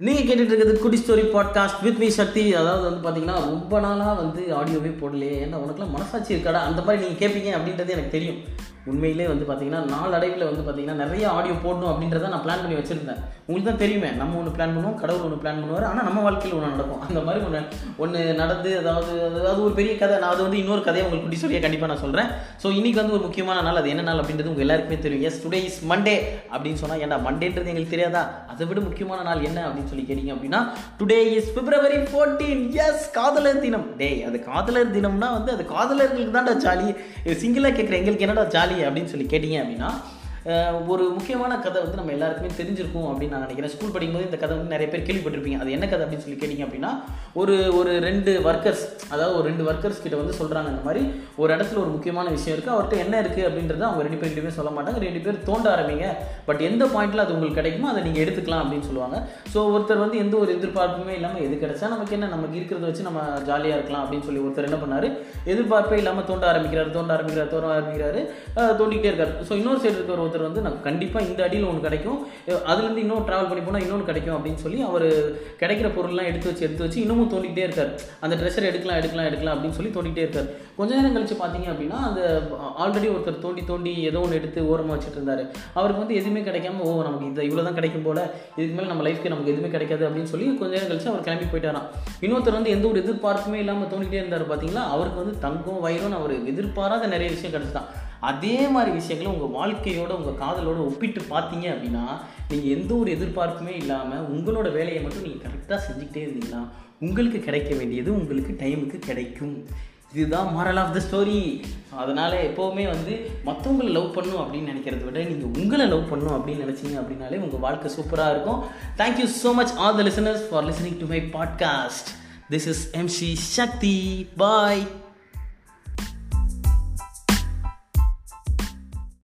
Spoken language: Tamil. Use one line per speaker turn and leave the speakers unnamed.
நீங்கள் கேட்டுட்டு இருக்கிறது குடி story podcast with me Shakti. அதாவது வந்து பார்த்தீங்கன்னா ரொம்ப நாளாக வந்து ஆடியோவே போடலையே. ஏன்னா உனக்குலாம் மனசாட்சி இருக்காடா? அந்த மாதிரி நீங்கள் கேட்பீங்க அப்படின்றது எனக்கு தெரியும். உண்மையிலே வந்து பார்த்தீங்கன்னா நாளடைவில் வந்து பார்த்தீங்கன்னா நிறைய ஆடியோ போடணும் அப்படின்றத நான் பிளான் பண்ணி வச்சுருந்தேன். உங்களுக்கு தான் தெரியுமே நம்ம ஒன்று பிளான் பண்ணுவோம் கடவுள் ஒன்று பிளான் பண்ணுவார் ஆனால் நம்ம வாழ்க்கையில் ஒன்று நடக்கும். அந்த மாதிரி ஒன்று ஒன்று நடந்து அதாவது அதாவது ஒரு பெரிய கதை நான் அது வந்து இன்னொரு கதையை உங்களுக்கு குட்டி சொல்லியே கண்டிப்பாக நான் சொல்கிறேன் ஸோ இன்னைக்கு வந்து ஒரு முக்கியமான நாள் அது என்ன நாள் அப்படின்றது உங்கள் எல்லாருக்குமே தெரியும். எஸ் டுடே இஸ் மண்டே அப்படின்னு சொன்னால் ஏன்டா மண்டேன்றது எங்களுக்கு தெரியாதா? அதை விட முக்கியமான நாள் என்ன அப்படின்னு சொல்லி கேட்டீங்க அப்படின்னா today is February fourteen as காதலர் தினம். டே அது காதலர் தினம்னா வந்து அது காதலர்களுக்கு தான்டா ஜாலி. சிங்கிளாக கேட்குற எங்களுக்கு என்னடா ஜாலி? அப்படின்னு சொல்லி கேட்டீங்க அப்படின்னா ஒரு முக்கியமான கதை வந்து நம்ம எல்லாருக்குமே தெரிஞ்சிருக்கும் அப்படின்னு நான் நினைக்கிறேன். ஸ்கூல் படிக்கும்போது இந்த கதை வந்து நிறைய பேர் கேள்விப்பட்டிருப்பீங்க. அது என்ன கதை அப்படின்னு சொல்லி கேட்டிங்க அப்படின்னா ஒரு ஒரு ரெண்டு ஒர்க்கர்ஸ் அதாவது ஒரு ரெண்டு ஒர்க்கர்ஸ் கிட்ட வந்து சொல்கிறாங்க இந்த மாதிரி ஒரு இடத்துல ஒரு முக்கியமான விஷயம் இருக்குது அவர்கிட்ட என்ன இருக்குது அப்படின்றத அவங்க ரெண்டு பேர் ரெண்டு சொல்ல மாட்டாங்க. ரெண்டு பேர் தோண்ட ஆரம்பிங்க. பட் எந்த பாயிண்ட்டில் அது உங்களுக்கு கிடைக்குமோ அதை நீங்கள் எடுத்துக்கலாம் அப்படின்னு சொல்லுவாங்க. ஸோ ஒருத்தர் வந்து எந்த ஒரு எதிர்பார்ப்புமே இல்லாமல் எது கிடைச்சா நமக்கு என்ன நமக்கு இருக்கிறத வச்சு நம்ம ஜாலியாக இருக்கலாம் அப்படின்னு சொல்லி ஒருத்தர் என்ன பண்ணார்? எதிர்பார்ப்பே இல்லாமல் தோண்ட ஆரம்பிக்கிறார் தோண்ட ஆரம்பிக்கிறார் தோண்ட ஆரம்பிக்கிறாரு தோண்டிக்கிட்டே இருக்கார். ஸோ இன்னொரு சைடு இருக்கிற ஒருத்தர் வந்து நான் கண்டிப்பாக இந்த அடியில் ஒன்று கிடைக்கும். அதுலேருந்து இன்னும் ட்ராவல் பண்ணி போனால் இன்னொன்று கிடைக்கும் அப்படின்னு சொல்லி அவர் கிடைக்கிற பொருள்லாம் எடுத்து வச்சு எடுத்து வச்சு இன்னமும் தோண்டிகிட்டே இருக்கார். அந்த ட்ரெஷர் எடுக்கலாம் எடுக்கலாம் எடுக்கலாம் அப்படின்னு சொல்லி தோண்டிகிட்டே இருக்கார். கொஞ்ச நேரம் கழிச்சு பார்த்தீங்க அப்படின்னா அந்த ஆல்ரெடி ஒருத்தர் தோண்டி தோண்டி ஏதோ ஒன்று எடுத்து ஓரமாக வச்சுட்டு இருந்தாரு. அவருக்கு வந்து எதுவுமே கிடைக்காம ஓ நமக்கு இந்த இவ்வளோ தான் கிடைக்கும் போல இதுக்கு மேலே நம்ம லைஃப்க்கு நமக்கு எதுவுமே கிடைக்காது அப்படின்னு சொல்லி கொஞ்ச நேரம் கழிச்சு அவர் கிளம்பி போயிட்டாராம். இன்னொருத்தர் வந்து எந்த ஒரு எதிர்பார்ப்புமே இல்லாமல் தோண்டிகிட்டே இருந்தார் பார்த்தீங்களா அவருக்கு வந்து தங்கம் வயிறும் அவர் எதிர்பாராத நிறைய விஷயம் கிடச்சிதான். அதே மாதிரி விஷயங்களை உங்கள் வாழ்க்கையோட உங்கள் காதலோட ஒப்பிட்டு பார்த்தீங்க அப்படின்னா நீங்கள் எந்த ஒரு எதிர்பார்ப்புமே இல்லாமல் உங்களோட வேலையை மட்டும் நீங்கள் கரெக்டாக செஞ்சுக்கிட்டே இருந்தீங்கன்னா உங்களுக்கு கிடைக்க வேண்டியது உங்களுக்கு டைமுக்கு கிடைக்கும். இதுதான் மாரல் ஆஃப் த ஸ்டோரி அதனால் எப்போவுமே வந்து மற்றவங்களை லவ் பண்ணும் அப்படின்னு நினைக்கிறத விட நீங்கள் உங்களை லவ் பண்ணும் அப்படின்னு நினச்சிங்க அப்படின்னாலே உங்கள் வாழ்க்கை சூப்பராக இருக்கும். Thank you so much all the listeners for listening to my podcast this is MC Shakti bye